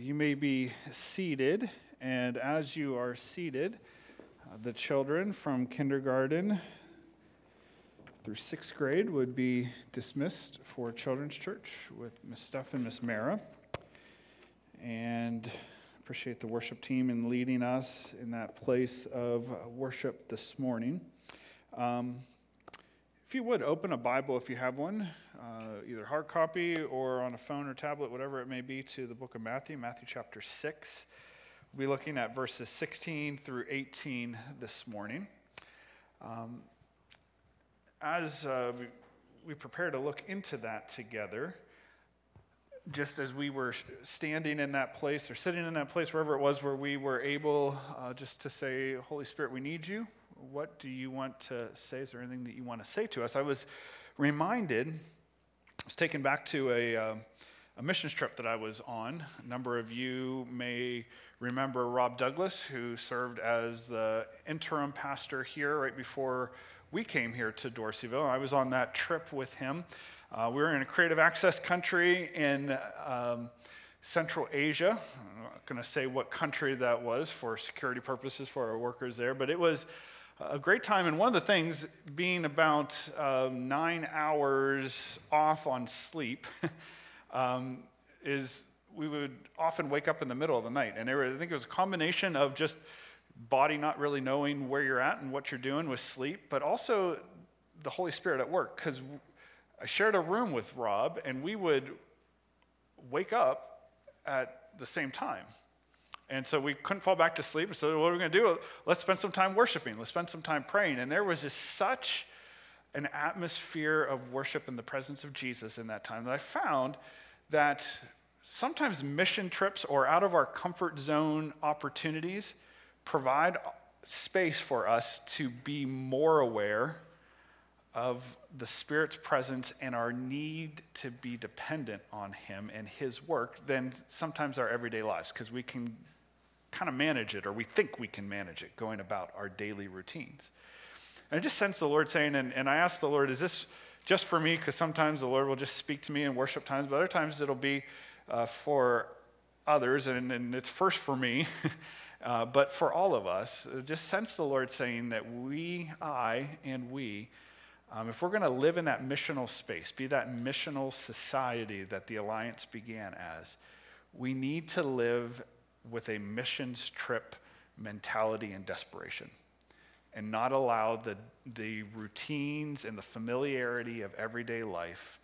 you may be seated, and as you are seated, uh, the children from kindergarten through sixth grade would be dismissed for Children's Church with Miss Steph and Miss Mara. And appreciate the worship team in leading us in that place of worship this morning. Um, if you would open a Bible, if you have one, uh, either hard copy or on a phone or tablet, whatever it may be, to the book of Matthew, Matthew chapter 6. We'll be looking at verses 16 through 18 this morning. Um, as uh, we, we prepare to look into that together, just as we were standing in that place or sitting in that place, wherever it was, where we were able uh, just to say, Holy Spirit, we need you what do you want to say? Is there anything that you want to say to us? I was reminded, I was taken back to a, uh, a missions trip that I was on. A number of you may remember Rob Douglas, who served as the interim pastor here right before we came here to Dorseyville. I was on that trip with him. Uh, we were in a creative access country in um, Central Asia. I'm not going to say what country that was for security purposes for our workers there, but it was a great time. And one of the things, being about um, nine hours off on sleep, um, is we would often wake up in the middle of the night. And I think it was a combination of just body not really knowing where you're at and what you're doing with sleep, but also the Holy Spirit at work. Because I shared a room with Rob, and we would wake up at the same time. And so we couldn't fall back to sleep. And So what are we going to do? Let's spend some time worshiping. Let's spend some time praying. And there was just such an atmosphere of worship in the presence of Jesus in that time that I found that sometimes mission trips or out of our comfort zone opportunities provide space for us to be more aware of the Spirit's presence and our need to be dependent on Him and His work than sometimes our everyday lives, because we can kind of manage it, or we think we can manage it, going about our daily routines. And I just sense the Lord saying, and, and I ask the Lord, is this just for me? Because sometimes the Lord will just speak to me in worship times, but other times it'll be uh, for others, and, and it's first for me, uh, but for all of us. Just sense the Lord saying that we, I, and we, um, if we're going to live in that missional space, be that missional society that the Alliance began as, we need to live with a missions trip mentality and desperation and not allow the, the routines and the familiarity of everyday life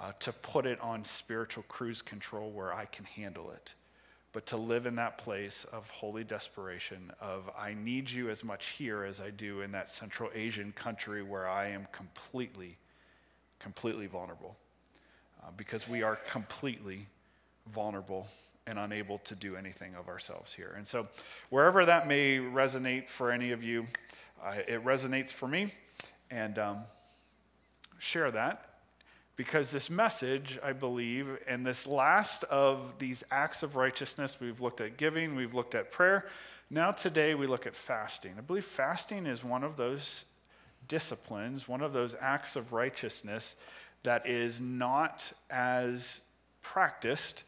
uh, to put it on spiritual cruise control where I can handle it, but to live in that place of holy desperation of I need you as much here as I do in that Central Asian country where I am completely, completely vulnerable. Uh, because we are completely vulnerable and unable to do anything of ourselves here. And so, wherever that may resonate for any of you, uh, it resonates for me. And um, share that because this message, I believe, and this last of these acts of righteousness, we've looked at giving, we've looked at prayer. Now, today, we look at fasting. I believe fasting is one of those disciplines, one of those acts of righteousness that is not as practiced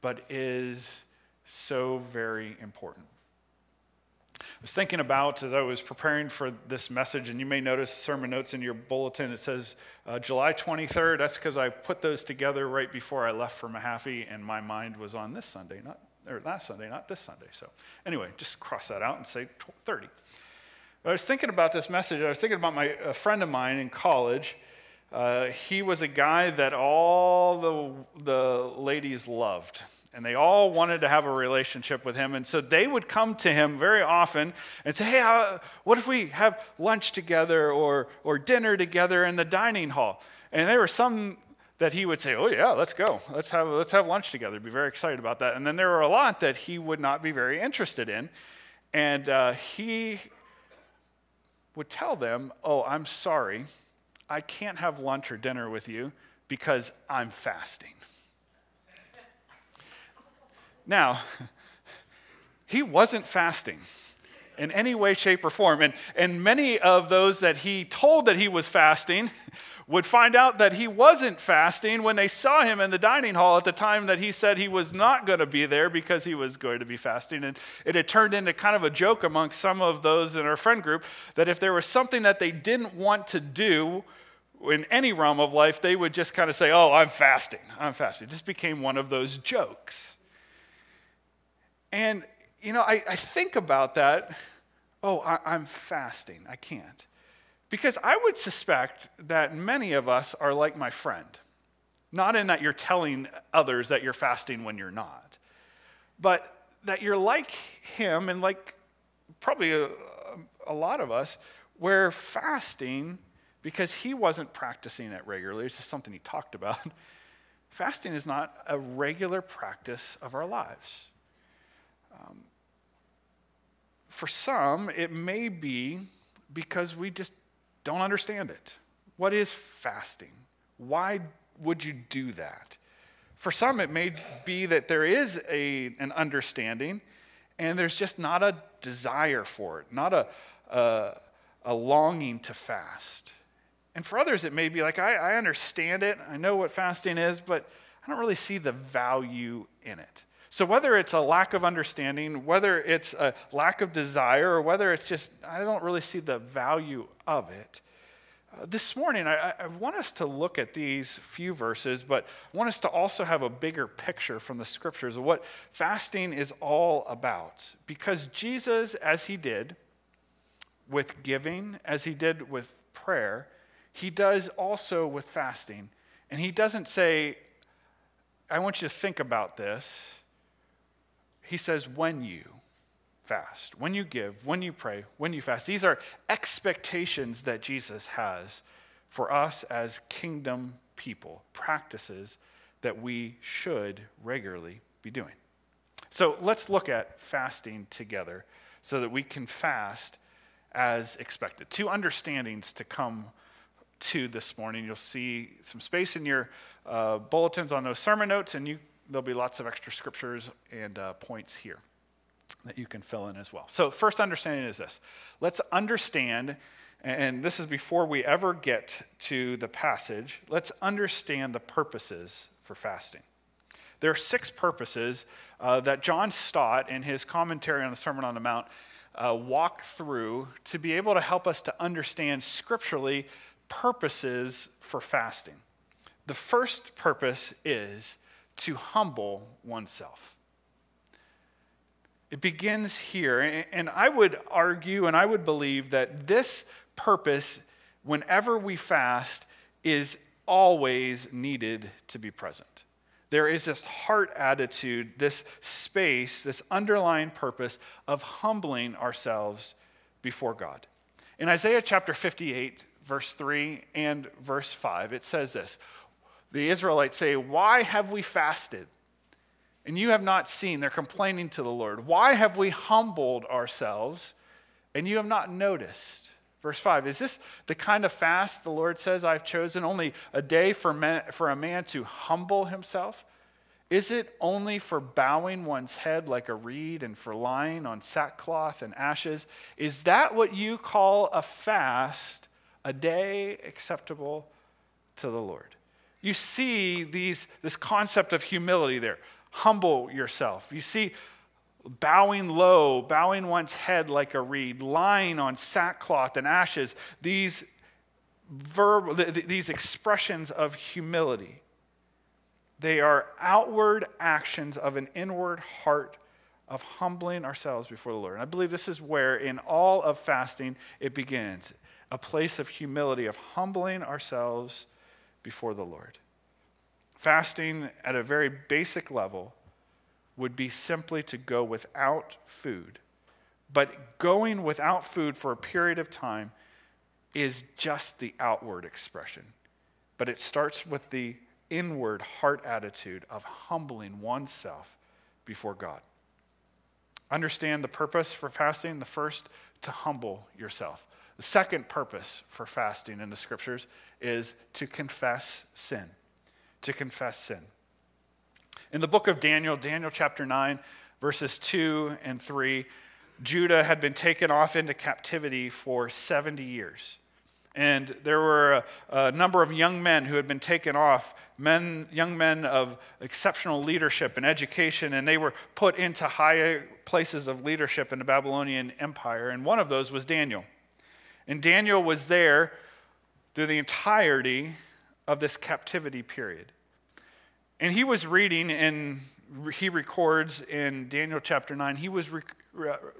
but is so very important. I was thinking about as I was preparing for this message, and you may notice sermon notes in your bulletin. It says uh, July 23rd. That's because I put those together right before I left for Mahaffey, and my mind was on this Sunday, not or last Sunday, not this Sunday. So, anyway, just cross that out and say 30. But I was thinking about this message. I was thinking about my a friend of mine in college uh, he was a guy that all the, the ladies loved. And they all wanted to have a relationship with him. And so they would come to him very often and say, Hey, what if we have lunch together or, or dinner together in the dining hall? And there were some that he would say, Oh, yeah, let's go. Let's have, let's have lunch together. Be very excited about that. And then there were a lot that he would not be very interested in. And uh, he would tell them, Oh, I'm sorry. I can't have lunch or dinner with you because I'm fasting. Now, he wasn't fasting. in any way, shape, or form. And, and many of those that he told that he was fasting would find out that he wasn't fasting when they saw him in the dining hall at the time that he said he was not going to be there because he was going to be fasting. And it had turned into kind of a joke amongst some of those in our friend group that if there was something that they didn't want to do, in any realm of life, they would just kind of say, Oh, I'm fasting. I'm fasting. It just became one of those jokes. And, you know, I, I think about that. Oh, I, I'm fasting. I can't. Because I would suspect that many of us are like my friend. Not in that you're telling others that you're fasting when you're not, but that you're like him and like probably a, a lot of us, where fasting, because he wasn't practicing it regularly, it's just something he talked about. Fasting is not a regular practice of our lives. Um, for some, it may be because we just don't understand it. What is fasting? Why would you do that? For some, it may be that there is a, an understanding and there's just not a desire for it, not a, a, a longing to fast. And for others, it may be like, I, I understand it, I know what fasting is, but I don't really see the value in it. So, whether it's a lack of understanding, whether it's a lack of desire, or whether it's just, I don't really see the value of it. Uh, this morning, I, I, want us to look at these few verses, but I want us to also have a bigger picture from the scriptures of what fasting is all about. Because Jesus, as he did with giving, as he did with prayer, he does also with fasting. And he doesn't say, I want you to think about this. He says, when you fast, when you give, when you pray, when you fast. These are expectations that Jesus has for us as kingdom people, practices that we should regularly be doing. So let's look at fasting together so that we can fast as expected. Two understandings to come to this morning. You'll see some space in your uh, bulletins on those sermon notes, and you there'll be lots of extra scriptures and uh, points here that you can fill in as well. So, first understanding is this let's understand, and this is before we ever get to the passage, let's understand the purposes for fasting. There are six purposes uh, that John Stott, in his commentary on the Sermon on the Mount, uh, walk through to be able to help us to understand scripturally purposes for fasting. The first purpose is to humble oneself. It begins here, and I would argue and I would believe that this purpose, whenever we fast, is always needed to be present. There is this heart attitude, this space, this underlying purpose of humbling ourselves before God. In Isaiah chapter 58, verse 3 and verse 5, it says this the Israelites say, Why have we fasted? And you have not seen. They're complaining to the Lord. Why have we humbled ourselves and you have not noticed? Verse 5 Is this the kind of fast the Lord says I've chosen? Only a day for, for a man to humble himself? Is it only for bowing one's head like a reed and for lying on sackcloth and ashes? Is that what you call a fast, a day acceptable to the Lord? you see these, this concept of humility there. Humble yourself. You see bowing low, bowing one's head like a reed, lying on sackcloth and ashes, these, verb, these expressions of humility. They are outward actions of an inward heart of humbling ourselves before the Lord. And I believe this is where, in all of fasting, it begins a place of humility, of humbling ourselves before the Lord. Fasting at a very basic level would be simply to go without food. But going without food for a period of time is just the outward expression. But it starts with the inward heart attitude of humbling oneself before God. Understand the purpose for fasting. The first, to humble yourself. The second purpose for fasting in the scriptures is to confess sin. To confess sin. In the book of Daniel, Daniel chapter 9, verses 2 and 3, Judah had been taken off into captivity for 70 years. And there were a, a, number of young men who had been taken off, men, young men of exceptional leadership and education, and they were put into high places of leadership in the Babylonian Empire. And one of those was Daniel. And Daniel was there through the entirety of this captivity period. And he was reading, and he records in Daniel chapter 9, he was re-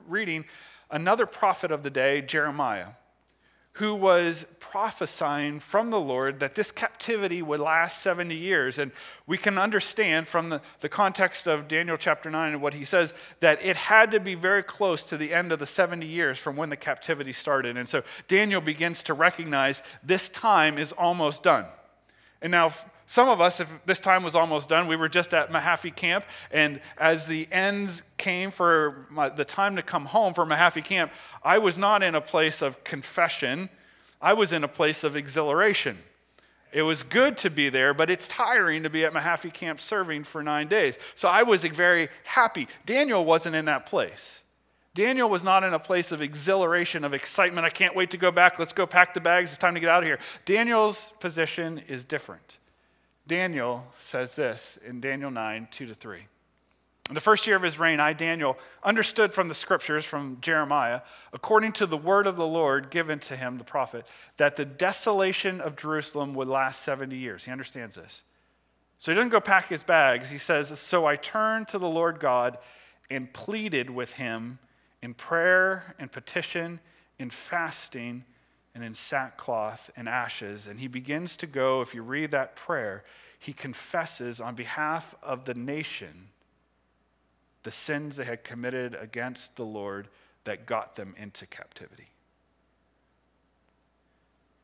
reading another prophet of the day, Jeremiah who was prophesying from the Lord that this captivity would last 70 years. And we can understand from the, the context of Daniel chapter 9 and what he says that it had to be very close to the end of the 70 years from when the captivity started. And so Daniel begins to recognize this time is almost done. And now, some of us, if this time was almost done, we were just at Mahaffey camp, and as the ends came for my, the time to come home for Mahaffey camp, I was not in a place of confession, I was in a place of exhilaration. It was good to be there, but it's tiring to be at Mahaffey camp serving for nine days. So I was very happy. Daniel wasn't in that place. Daniel was not in a place of exhilaration, of excitement. I can't wait to go back. Let's go pack the bags. It's time to get out of here. Daniel's position is different. Daniel says this in Daniel 9, 2 to 3. In the first year of his reign, I, Daniel, understood from the scriptures from Jeremiah, according to the word of the Lord given to him, the prophet, that the desolation of Jerusalem would last 70 years. He understands this. So he doesn't go pack his bags. He says, So I turned to the Lord God and pleaded with him in prayer and petition, in fasting and in sackcloth and ashes. And he begins to go, if you read that prayer, he confesses on behalf of the nation the sins they had committed against the Lord that got them into captivity.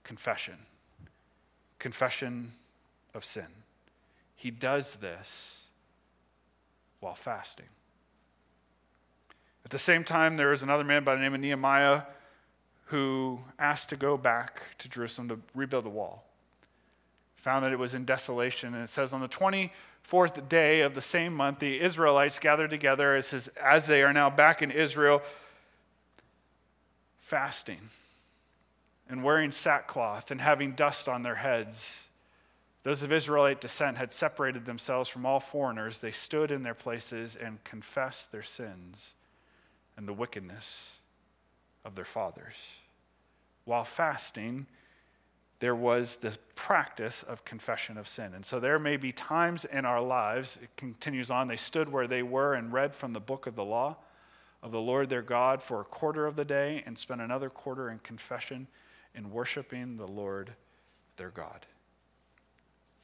Confession. Confession of sin. He does this while fasting. At the same time, there is another man by the name of Nehemiah who asked to go back to Jerusalem to rebuild the wall. Found that it was in desolation, and it says on the 24th day of the same month, the Israelites gathered together as, as they are now back in Israel, fasting and wearing sackcloth and having dust on their heads. Those of Israelite descent had separated themselves from all foreigners. They stood in their places and confessed their sins and the wickedness of their fathers. While fasting, there was the practice of confession of sin. And so there may be times in our lives, it continues on, they stood where they were and read from the book of the law of the Lord their God for a quarter of the day and spent another quarter in confession in worshiping the Lord their God.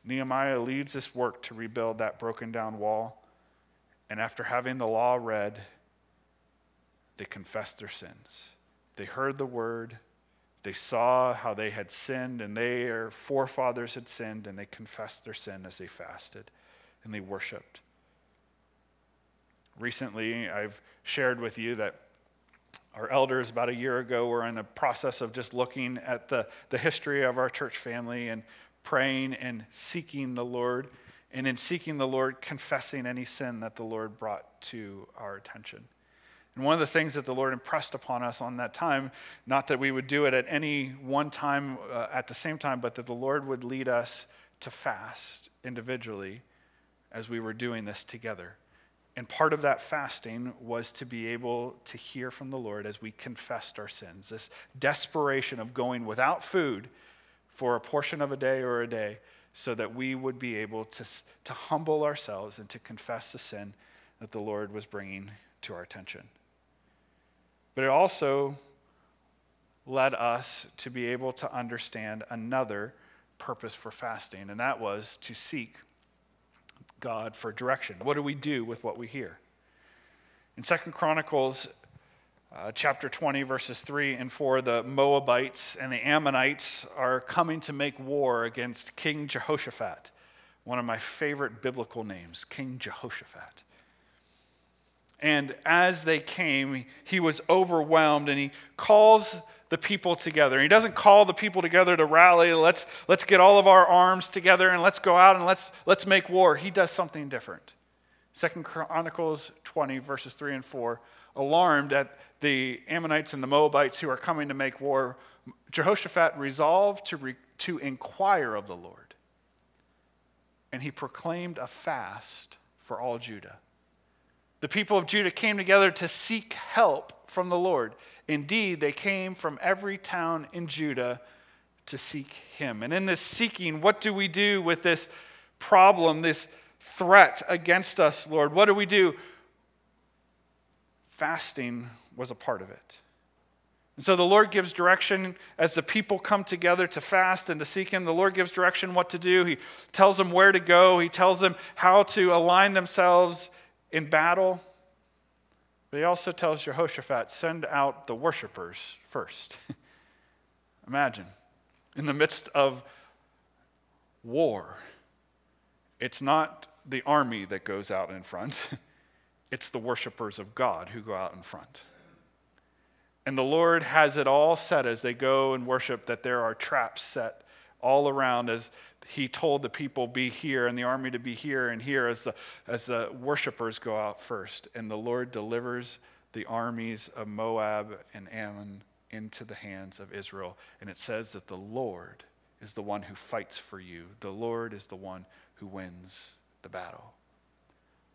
Nehemiah leads this work to rebuild that broken down wall. And after having the law read, they confessed their sins. They heard the word, they saw how they had sinned and their forefathers had sinned, and they confessed their sin as they fasted and they worshiped. Recently, I've shared with you that our elders, about a year ago, were in a process of just looking at the, the history of our church family and praying and seeking the Lord. And in seeking the Lord, confessing any sin that the Lord brought to our attention. And one of the things that the Lord impressed upon us on that time, not that we would do it at any one time uh, at the same time, but that the Lord would lead us to fast individually as we were doing this together. And part of that fasting was to be able to hear from the Lord as we confessed our sins. This desperation of going without food for a portion of a day or a day so that we would be able to, to humble ourselves and to confess the sin that the Lord was bringing to our attention. But it also led us to be able to understand another purpose for fasting, and that was to seek God for direction. What do we do with what we hear? In Second Chronicles uh, chapter 20, verses 3 and 4, the Moabites and the Ammonites are coming to make war against King Jehoshaphat, one of my favorite biblical names, King Jehoshaphat. And as they came, he was overwhelmed and he calls the people together. He doesn't call the people together to rally, let's, let's get all of our arms together and let's go out and let's, let's make war. He does something different. Second Chronicles 20, verses 3 and 4, alarmed at the Ammonites and the Moabites who are coming to make war, Jehoshaphat resolved to, re- to inquire of the Lord. And he proclaimed a fast for all Judah. The people of Judah came together to seek help from the Lord. Indeed, they came from every town in Judah to seek him. And in this seeking, what do we do with this problem, this threat against us, Lord? What do we do? Fasting was a part of it. And so the Lord gives direction as the people come together to fast and to seek Him. The Lord gives direction what to do. He tells them where to go, He tells them how to align themselves in battle. But He also tells Jehoshaphat, send out the worshipers first. Imagine, in the midst of war, it's not the army that goes out in front, it's the worshipers of God who go out in front. And the Lord has it all set as they go and worship that there are traps set all around as he told the people be here and the army to be here and here as the as the worshipers go out first. And the Lord delivers the armies of Moab and Ammon into the hands of Israel. And it says that the Lord is the one who fights for you. The Lord is the one who wins the battle.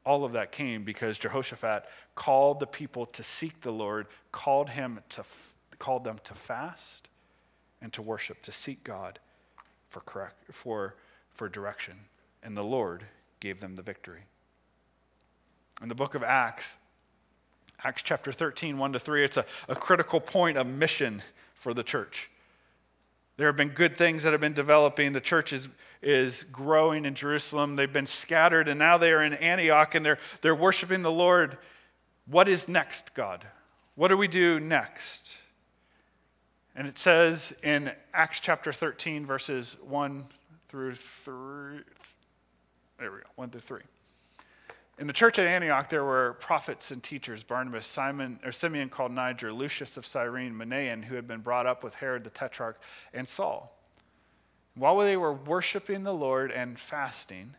All of that came because Jehoshaphat called the people to seek the Lord, called him to called them to fast and to worship, to seek God for correct for for direction. And the Lord gave them the victory. In the book of Acts, Acts chapter 13, 1 to 3, it's a, a critical point of mission for the church. There have been good things that have been developing. The church is, is growing in Jerusalem. They've been scattered, and now they are in Antioch and they're, they're worshiping the Lord. What is next, God? What do we do next? And it says in Acts chapter 13, verses 1 through 3. There we go, 1 through 3. In the church at Antioch, there were prophets and teachers Barnabas, Simon, or Simeon called Niger, Lucius of Cyrene, Manaen, who had been brought up with Herod the Tetrarch, and Saul. While they were worshiping the Lord and fasting,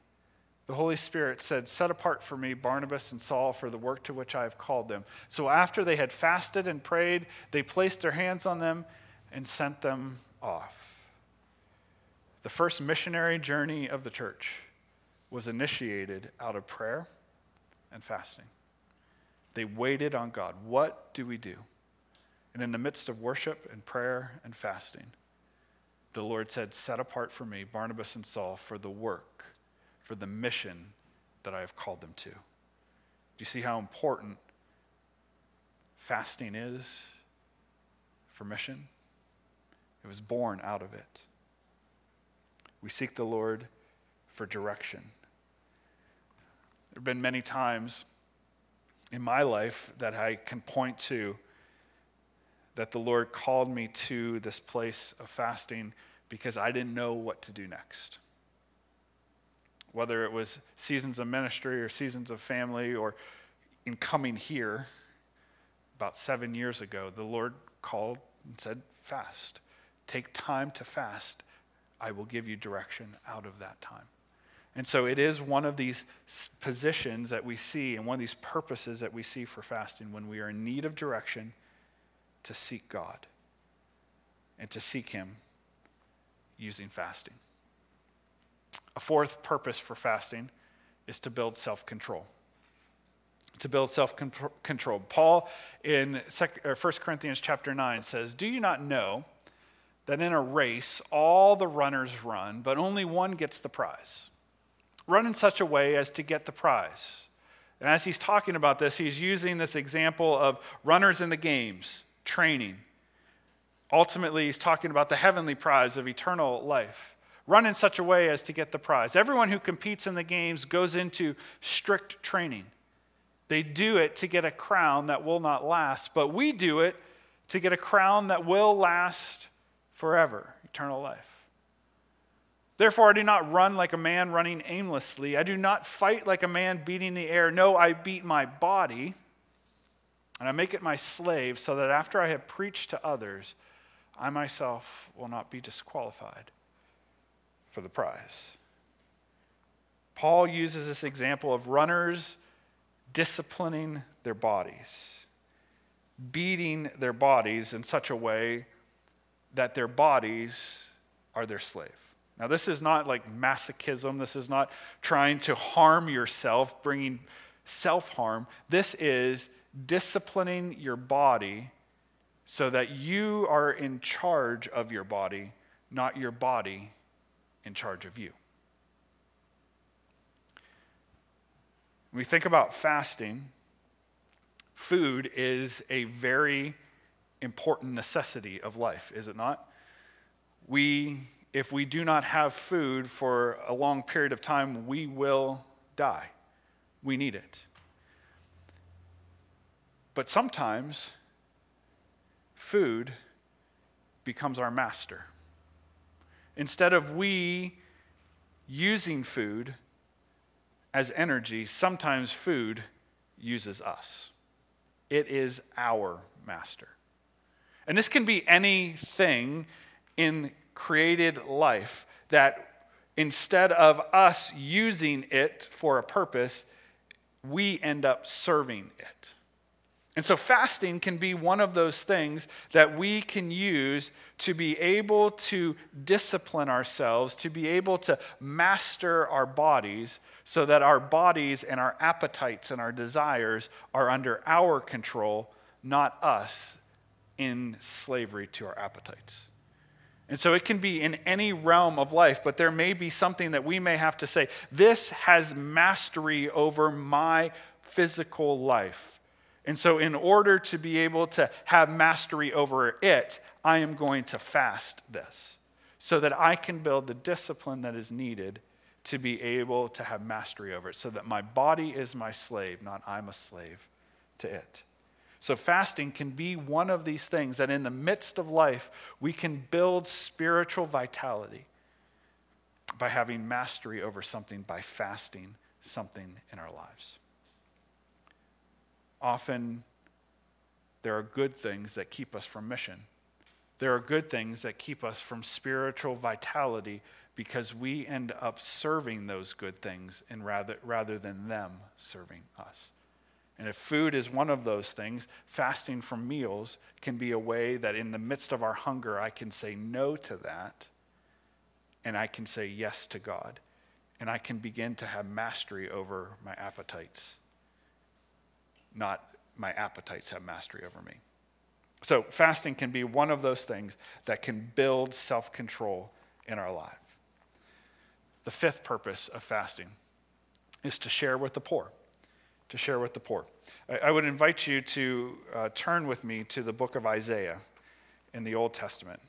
the Holy Spirit said, Set apart for me Barnabas and Saul for the work to which I have called them. So after they had fasted and prayed, they placed their hands on them and sent them off. The first missionary journey of the church was initiated out of prayer and fasting. They waited on God. What do we do? And in the midst of worship and prayer and fasting, the Lord said, Set apart for me Barnabas and Saul for the work, for the mission that I have called them to. Do you see how important fasting is for mission? It was born out of it. We seek the Lord for direction. There have been many times in my life that I can point to that the Lord called me to this place of fasting because I didn't know what to do next. Whether it was seasons of ministry or seasons of family or in coming here about seven years ago, the Lord called and said, Fast. Take time to fast. I will give you direction out of that time. And so it is one of these positions that we see and one of these purposes that we see for fasting when we are in need of direction to seek God and to seek Him using fasting. A fourth purpose for fasting is to build self control. To build self control. Paul in 1 Corinthians chapter 9 says, Do you not know that in a race all the runners run, but only one gets the prize? Run in such a way as to get the prize. And as he's talking about this, he's using this example of runners in the games, training. Ultimately, he's talking about the heavenly prize of eternal life. Run in such a way as to get the prize. Everyone who competes in the games goes into strict training. They do it to get a crown that will not last, but we do it to get a crown that will last forever, eternal life. Therefore, I do not run like a man running aimlessly. I do not fight like a man beating the air. No, I beat my body and I make it my slave so that after I have preached to others, I myself will not be disqualified for the prize. Paul uses this example of runners disciplining their bodies, beating their bodies in such a way that their bodies are their slave. Now, this is not like masochism. This is not trying to harm yourself, bringing self harm. This is disciplining your body so that you are in charge of your body, not your body in charge of you. When we think about fasting, food is a very important necessity of life, is it not? We, if we do not have food for a long period of time, we will die. We need it. But sometimes food becomes our master. Instead of we using food as energy, sometimes food uses us. It is our master. And this can be anything in created life that instead of us using it for a purpose, we end up serving it. And so, fasting can be one of those things that we can use to be able to discipline ourselves, to be able to master our bodies, so that our bodies and our appetites and our desires are under our control, not us in slavery to our appetites. And so it can be in any realm of life, but there may be something that we may have to say this has mastery over my physical life. And so, in order to be able to have mastery over it, I am going to fast this so that I can build the discipline that is needed to be able to have mastery over it, so that my body is my slave, not I'm a slave to it. So, fasting can be one of these things that in the midst of life, we can build spiritual vitality by having mastery over something, by fasting something in our lives. Often, there are good things that keep us from mission. There are good things that keep us from spiritual vitality because we end up serving those good things and rather, rather than them serving us. And if food is one of those things, fasting from meals can be a way that in the midst of our hunger, I can say no to that and I can say yes to God. And I can begin to have mastery over my appetites, not my appetites have mastery over me. So, fasting can be one of those things that can build self control in our life. The fifth purpose of fasting is to share with the poor to share with the poor. I, would invite you to uh, turn with me to the book of Isaiah in the Old Testament,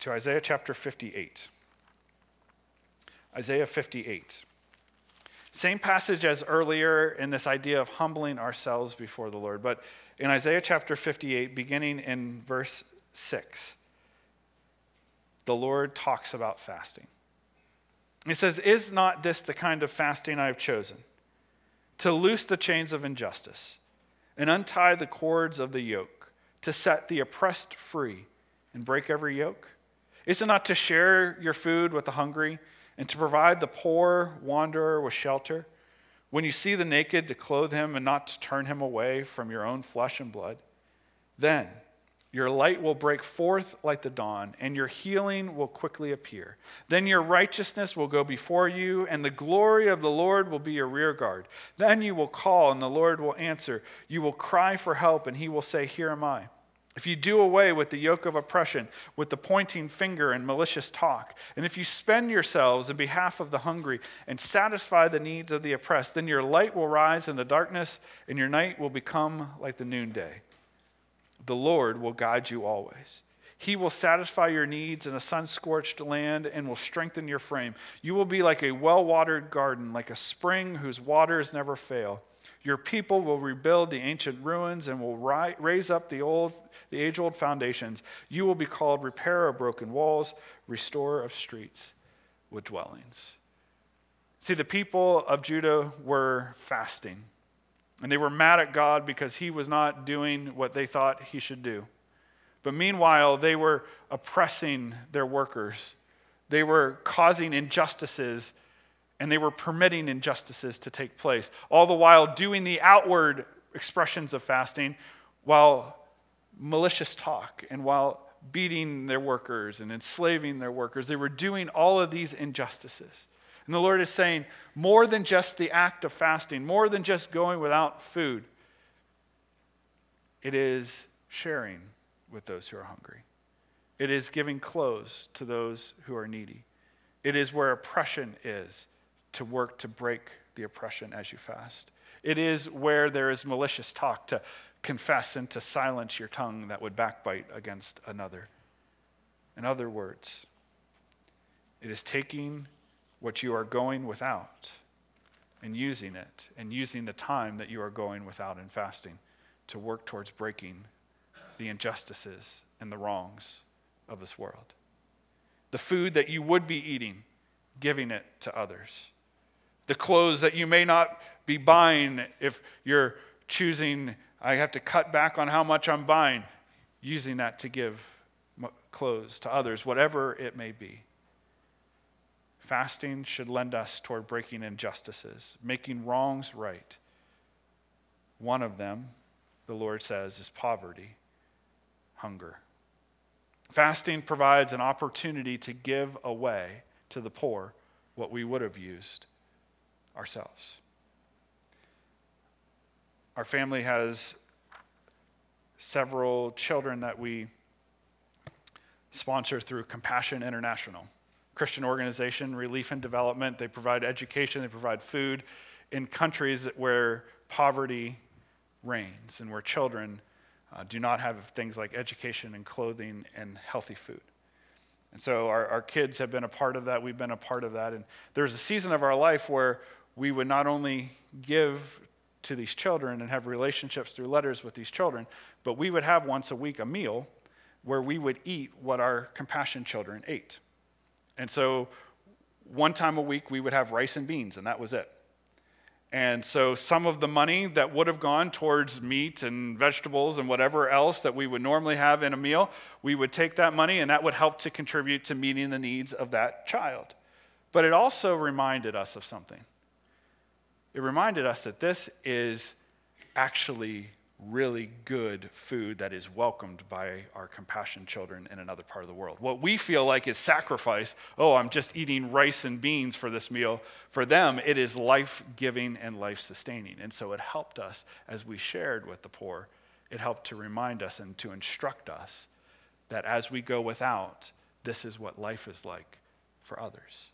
to Isaiah chapter 58. Isaiah 58. Same passage as earlier in this idea of humbling ourselves before the Lord, but in Isaiah chapter 58, beginning in verse 6, the Lord talks about fasting. He says, Is not this the kind of fasting I have chosen? To loose the chains of injustice and untie the cords of the yoke, to set the oppressed free and break every yoke? Is it not to share your food with the hungry and to provide the poor wanderer with shelter? When you see the naked, to clothe him and not to turn him away from your own flesh and blood? Then, your light will break forth like the dawn, and your healing will quickly appear. Then your righteousness will go before you, and the glory of the Lord will be your rear guard. Then you will call, and the Lord will answer. You will cry for help, and he will say, Here am I. If you do away with the yoke of oppression, with the pointing finger and malicious talk, and if you spend yourselves in behalf of the hungry and satisfy the needs of the oppressed, then your light will rise in the darkness, and your night will become like the noonday. The Lord will guide you always. He will satisfy your needs in a sun scorched land and will strengthen your frame. You will be like a well watered garden, like a spring whose waters never fail. Your people will rebuild the ancient ruins and will ri- raise up the old, the age old foundations. You will be called repairer of broken walls, restorer of streets with dwellings. See, the people of Judah were fasting. And they were mad at God because he was not doing what they thought he should do. But meanwhile, they were oppressing their workers, they were causing injustices and they were permitting injustices to take place, all the while doing the outward expressions of fasting while malicious talk and while beating their workers and enslaving their workers. They were doing all of these injustices. And the Lord is saying, more than just the act of fasting, more than just going without food, it is sharing with those who are hungry. It is giving clothes to those who are needy. It is where oppression is to work to break the oppression as you fast. It is where there is malicious talk to confess and to silence your tongue that would backbite against another. In other words, it is taking what you are going without and using it and using the time that you are going without in fasting to work towards breaking the injustices and the wrongs of this world. The food that you would be eating, giving it to others. The clothes that you may not be buying if you're choosing, I have to cut back on how much I'm buying, using that to give clothes to others, whatever it may be. Fasting should lend us toward breaking injustices, making wrongs right. One of them, the Lord says, is poverty, hunger. Fasting provides an opportunity to give away to the poor what we would have used ourselves. Our family has several children that we sponsor through Compassion International. Christian organization, relief and development. They provide education, they provide food in countries where poverty reigns and where children uh, do not have things like education and clothing and healthy food. And so our, our kids have been a part of that. We've been a part of that. And there's a season of our life where we would not only give to these children and have relationships through letters with these children, but we would have once a week a meal where we would eat what our compassion children ate. And so one time a week we would have rice and beans, and that was it. And so some of the money that would have gone towards meat and vegetables and whatever else that we would normally have in a meal, we would take that money and that would help to contribute to meeting the needs of that child. But it also reminded us of something. It reminded us that this is actually really good food that is welcomed by our compassion children in another part of the world. What we feel like is sacrifice, oh, I'm just eating rice and beans for this meal. For them, it is life giving and life sustaining. And so it helped us as we shared with the poor, it helped to remind us and to instruct us that as we go without, this is what life is like for others.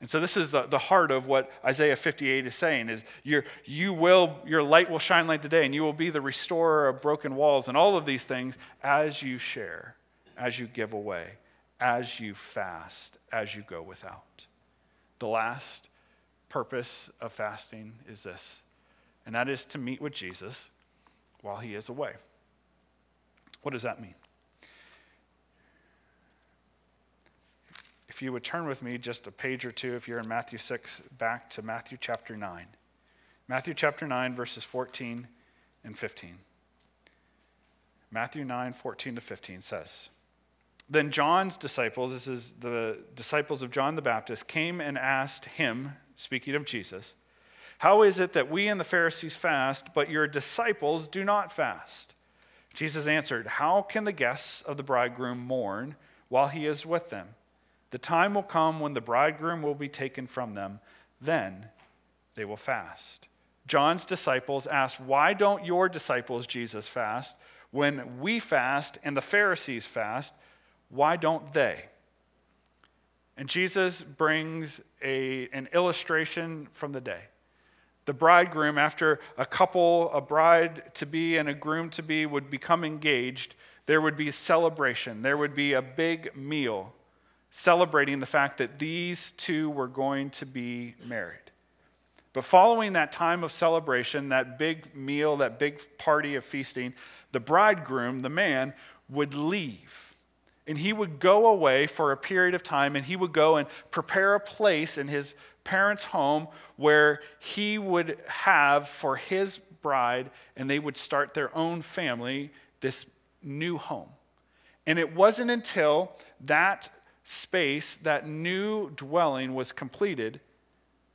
And so this is the, the heart of what Isaiah 58 is saying is your, you will, your light will shine like today, and you will be the restorer of broken walls and all of these things as you share, as you give away, as you fast, as you go without. The last purpose of fasting is this, and that is to meet with Jesus while he is away. What does that mean? If you would turn with me just a page or two, if you're in Matthew 6, back to Matthew chapter 9. Matthew chapter 9, verses 14 and 15. Matthew 9, 14 to 15 says, Then John's disciples, this is the disciples of John the Baptist, came and asked him, speaking of Jesus, How is it that we and the Pharisees fast, but your disciples do not fast? Jesus answered, How can the guests of the bridegroom mourn while he is with them? The time will come when the bridegroom will be taken from them. Then they will fast. John's disciples asked, Why don't your disciples, Jesus, fast? When we fast and the Pharisees fast, why don't they? And Jesus brings a, an illustration from the day. The bridegroom, after a couple, a bride to be and a groom to be, would become engaged, there would be celebration, there would be a big meal celebrating the fact that these two were going to be married. But following that time of celebration, that big meal, that big party of feasting, the bridegroom, the man, would leave. And he would go away for a period of time and he would go and prepare a place in his parents' home where he would have for his bride and they would start their own family this new home. And it wasn't until that space, that new dwelling was completed,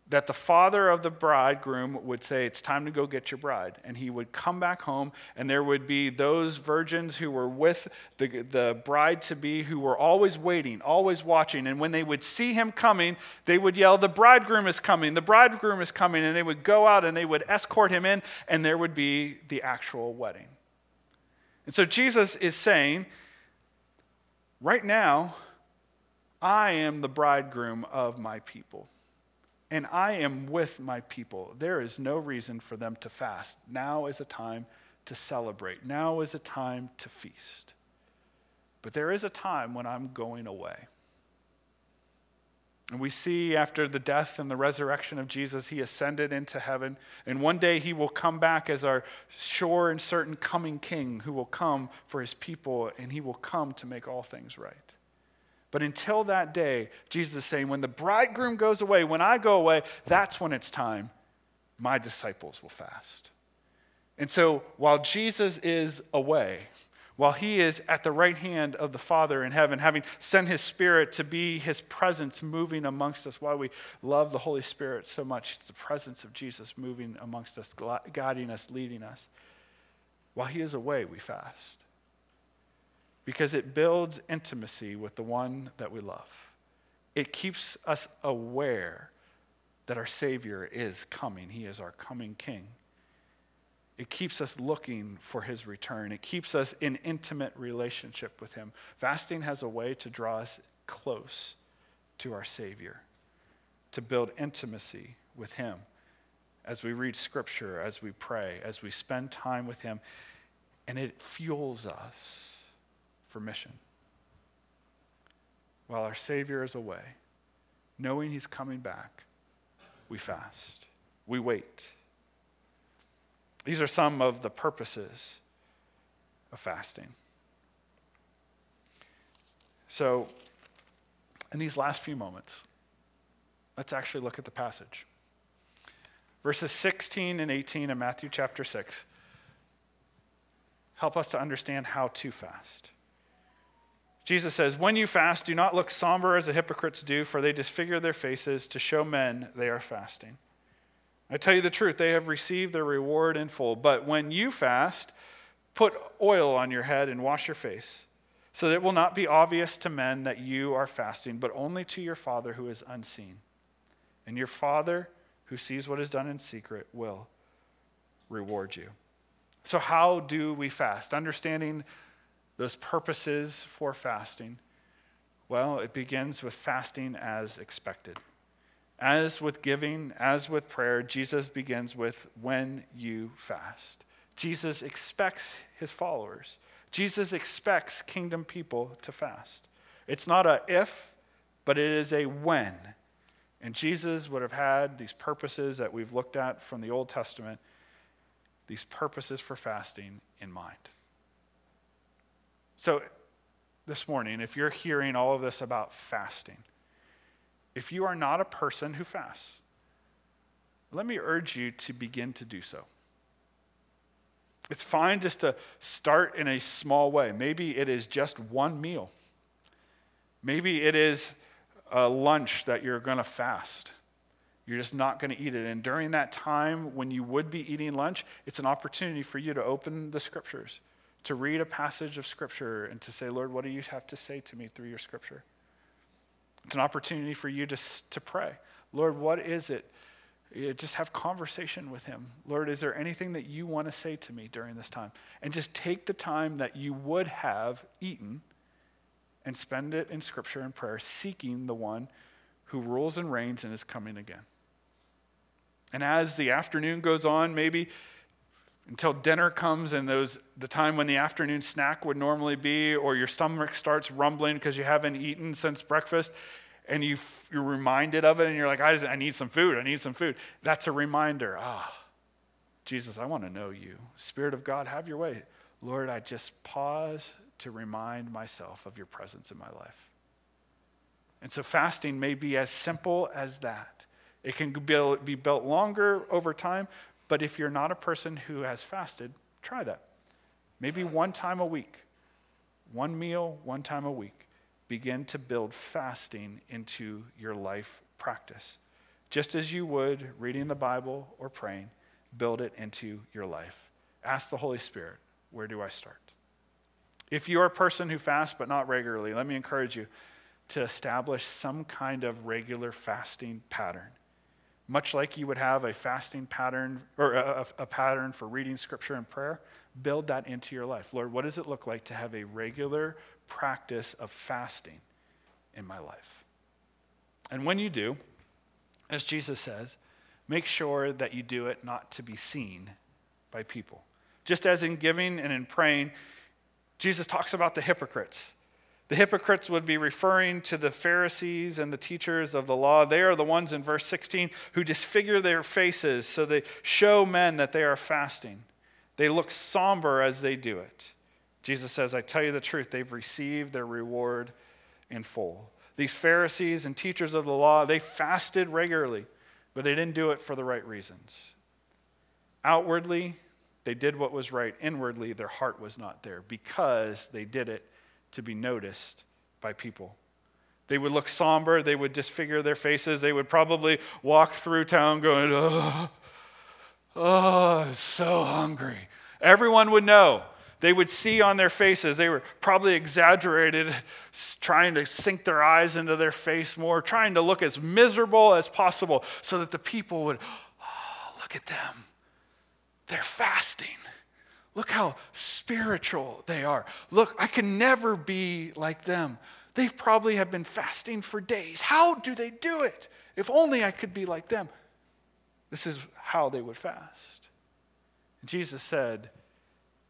that the father of the bridegroom would say, It's time to go get your bride. And he would come back home, and there would be those virgins who were with the, the bride to be who were always waiting, always watching. And when they would see him coming, they would yell, The bridegroom is coming, the bridegroom is coming. And they would go out and they would escort him in, and there would be the actual wedding. And so Jesus is saying, Right now, I am the bridegroom of my people and I am with my people. There is no reason for them to fast. Now is a time to celebrate. Now is a time to feast. But there is a time when I'm going away. And we see after the death and the resurrection of Jesus, he ascended into heaven. And one day he will come back as our sure and certain coming king who will come for his people and he will come to make all things right. But until that day, Jesus is saying, when the bridegroom goes away, when I go away, that's when it's time my disciples will fast. And so while Jesus is away, while he is at the right hand of the Father in heaven, having sent his Spirit to be his presence moving amongst us, why we love the Holy Spirit so much, it's the presence of Jesus moving amongst us, guiding us, leading us. While he is away, we fast because it builds intimacy with the one that we love. It keeps us aware that our Savior is coming, He is our coming King. It keeps us looking for His return, it keeps us in intimate relationship with Him. Fasting has a way to draw us close to our Savior, to build intimacy with Him as we read Scripture, as we pray, as we spend time with Him, and it fuels us for mission. While our Savior is away, knowing He's coming back, we fast, we wait. These are some of the purposes of fasting. So, in these last few moments, let's actually look at the passage. Verses 16 and 18 in Matthew chapter 6 help us to understand how to fast. Jesus says, When you fast, do not look somber as the hypocrites do, for they disfigure their faces to show men they are fasting. I tell you the truth, they have received their reward in full. But when you fast, put oil on your head and wash your face, so that it will not be obvious to men that you are fasting, but only to your Father who is unseen. And your Father who sees what is done in secret will reward you. So, how do we fast? Understanding those purposes for fasting? Well, it begins with fasting as expected. As with giving, as with prayer, Jesus begins with when you fast. Jesus expects his followers. Jesus expects kingdom people to fast. It's not a if, but it is a when. And Jesus would have had these purposes that we've looked at from the Old Testament, these purposes for fasting in mind. So, this morning, if you're hearing all of this about fasting, if you are not a person who fasts, let me urge you to begin to do so. It's fine just to start in a small way. Maybe it is just one meal. Maybe it is a lunch that you're going to fast. You're just not going to eat it. And during that time when you would be eating lunch, it's an opportunity for you to open the scriptures to read a passage of Scripture and to say, Lord, what do you have to say to me through your Scripture? It's an opportunity for you to, to pray. Lord, what is it? Just have conversation with him. Lord, is there anything that you want to say to me during this time? And just take the time that you would have eaten and spend it in scripture and prayer, seeking the one who rules and reigns and is coming again. And as the afternoon goes on, maybe until dinner comes and those the time when the afternoon snack would normally be or your stomach starts rumbling because you haven't eaten since breakfast and you, you're reminded of it and you're like I, just, I need some food i need some food. That's a reminder ah jesus i want to know you. Spirit of god have your way. Lord i just pause to remind myself of your presence in my life. And so fasting may be as simple as that. It can be built longer over time but if you're not a person who has fasted, try that. Maybe one time a week, one meal, one time a week. Begin to build fasting into your life practice. just as you would reading the Bible or praying, build it into your life. Ask the Holy Spirit, where do I start? If you are a person who fasts but not regularly, let me encourage you to establish some kind of regular fasting pattern. Much like you would have a fasting pattern or a, a, pattern for reading scripture and prayer, build that into your life. Lord, what does it look like to have a regular practice of fasting in my life? And when you do, as Jesus says, make sure that you do it not to be seen by people. Just as in giving and in praying, Jesus talks about the hypocrites. The hypocrites would be referring to the Pharisees and the teachers of the law. They are the ones in verse 16 who disfigure their faces so they show men that they are fasting. They look somber as they do it. Jesus says, I tell you the truth, they've received their reward in full. These Pharisees and teachers of the law, they fasted regularly, but they didn't do it for the right reasons. Outwardly, they did what was right. Inwardly, their heart was not there because they did it to be noticed by people. They would look somber, they would disfigure their faces, they would probably walk through town going, Oh, oh so hungry. Everyone would know. They would see on their faces, they were probably exaggerated, trying to sink their eyes into their face more, trying to look as miserable as possible so that the people would, oh, look at them. They're fasting. Look how spiritual they are. Look, I can never be like them. They probably have been fasting for days. How do they do it? If only I could be like them. This is how they would fast. Jesus said,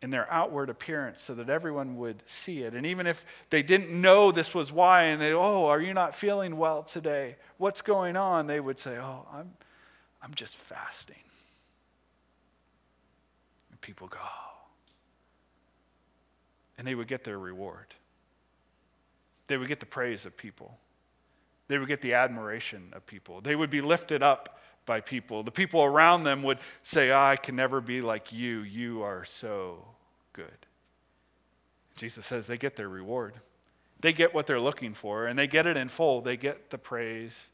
in their outward appearance so that everyone would see it. And even if they didn't know this was why, and they, oh, are you not feeling well today? What's going on? They would say, oh, I'm, I'm just fasting. And people go, oh. And they would get their reward. They would get the praise of people. They would get the admiration of people. They would be lifted up by people. The people around them would say, ah, I can never be like you. You are so good. Jesus says they get their reward. They get what they're looking for, and they get it in full. They get the praise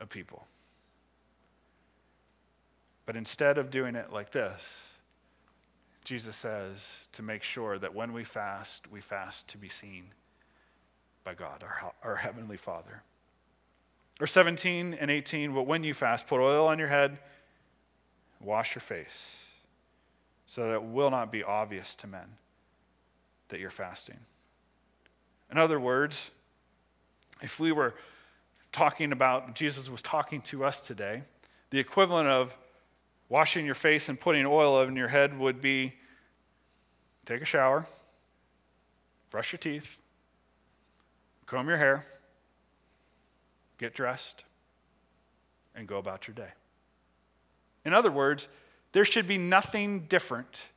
of people. But instead of doing it like this, Jesus says to make sure that when we fast, we fast to be seen by God, our, our Heavenly Father. Or 17 and 18, but when you fast, put oil on your head, wash your face, so that it will not be obvious to men that you're fasting. In other words, if we were talking about, Jesus was talking to us today, the equivalent of washing your face and putting oil on your head would be take a shower, brush your teeth, comb your hair, get dressed, and go about your day. In other words, there should be nothing different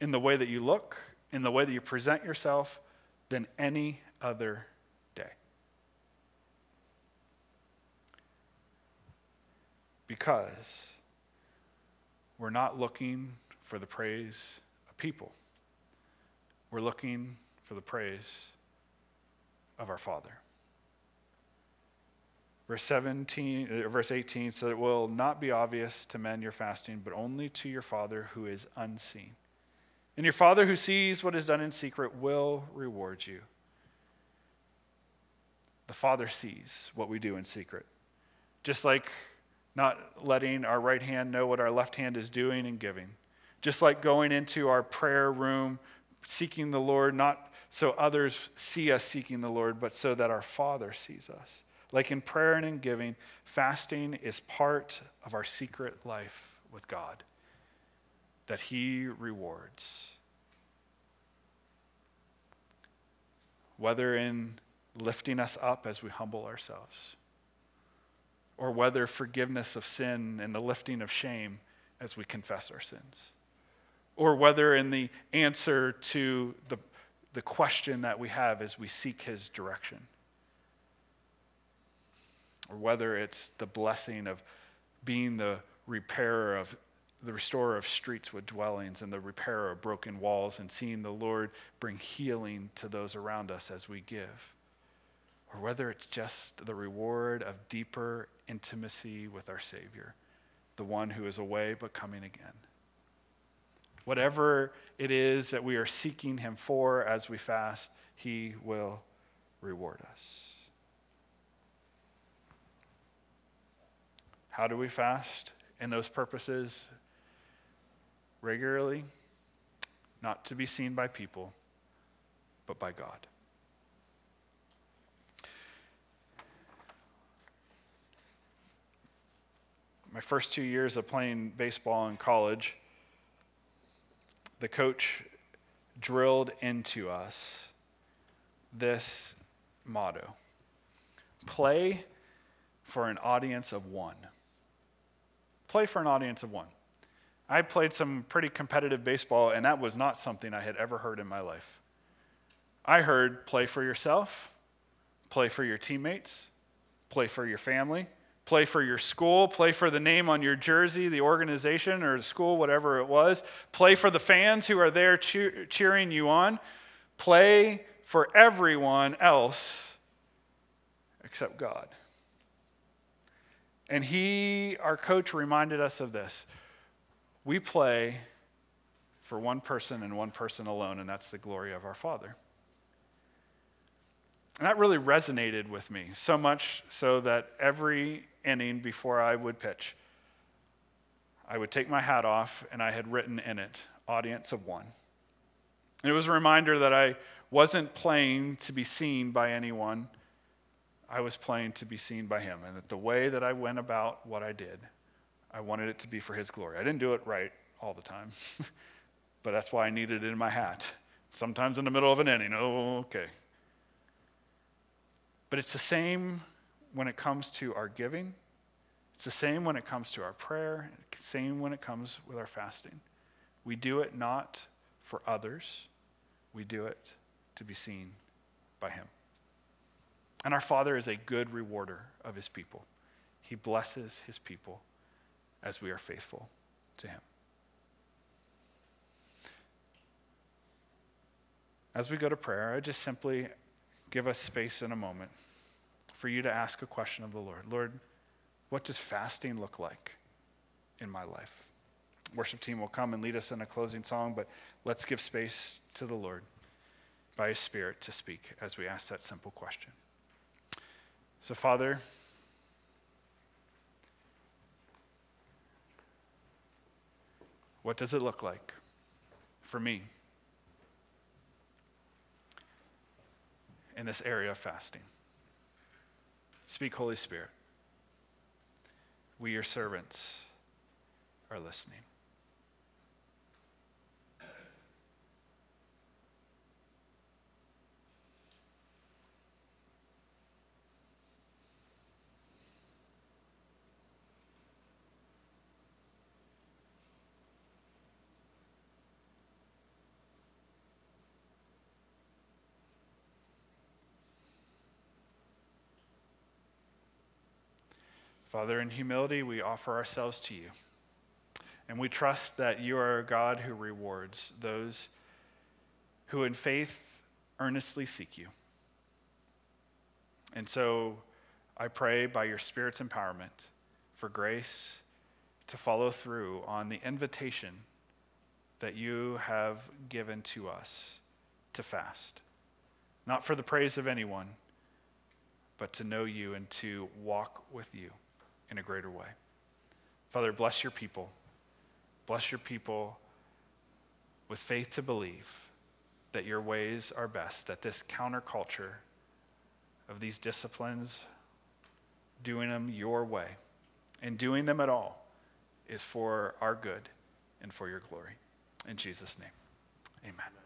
in the way that you look, in the way that you present yourself, than any other day. Because we're not looking for the praise of people, we're looking for the praise of our Father. Verse 17, uh, verse 18, so it will not be obvious to men your fasting, but only to your Father who is unseen. And your Father who sees what is done in secret will reward you. The Father sees what we do in secret. Just like not letting our right hand know what our left hand is doing and giving. Just like going into our prayer room, seeking the Lord, not so others see us seeking the Lord, but so that our Father sees us. Like in prayer and in giving, fasting is part of our secret life with God that He rewards. Whether in lifting us up as we humble ourselves, or whether forgiveness of sin and the lifting of shame as we confess our sins, or whether in the answer to the, the question that we have as we seek His direction or whether it's the blessing of being the repairer of the restorer of streets with dwellings and the repairer of broken walls and seeing the Lord bring healing to those around us as we give. Or whether it's just the reward of deeper intimacy with our Savior, the one who is away but coming again. Whatever it is that we are seeking Him for as we fast, He will reward us. How do we fast in those purposes? Regularly, not to be seen by people, but by God. My first two years of playing baseball in college, the coach drilled into us this motto play for an audience of one. Play for an audience of one. I played some pretty competitive baseball, and that was not something I had ever heard in my life. I heard play for yourself, play for your teammates, play for your family, play for your school, play for the name on your jersey, the organization or the school, whatever it was, play for the fans who are there cheer- cheering you on, play for everyone else except God. And he, our coach, reminded us of this. We play for one person and one person alone, and that's the glory of our Father. And that really resonated with me, so much so that every inning before I would pitch, I would take my hat off and I had written in it, audience of one. And it was a reminder that I wasn't playing to be seen by anyone I was playing to be seen by him, and that the way that I went about what I did, I wanted it to be for his glory. I didn't do it right all the time, but that's why I needed it in my hat. Sometimes in the middle of an inning, oh, okay. But it's the same when it comes to our giving. It's the same when it comes to our prayer, same when it comes with our fasting. We do it not for others, we do it to be seen by Him. And our Father is a good rewarder of his people. He blesses his people as we are faithful to him. As we go to prayer, I just simply give us space in a moment for you to ask a question of the Lord Lord, what does fasting look like in my life? Worship team will come and lead us in a closing song, but let's give space to the Lord by his Spirit to speak as we ask that simple question. So, Father, what does it look like for me in this area of fasting? Speak, Holy Spirit. We, your servants, are listening. Father, in humility, we offer ourselves to you. And we trust that you are a God who rewards those who in faith earnestly seek you. And so I pray by your Spirit's empowerment for grace to follow through on the invitation that you have given to us to fast. Not for the praise of anyone, but to know you and to walk with you in a greater way. Father, bless your people. Bless your people with faith to believe that your ways are best, that this counterculture of these disciplines, doing them your way, and doing them at all, is for our good and for your glory. In Jesus' name, amen.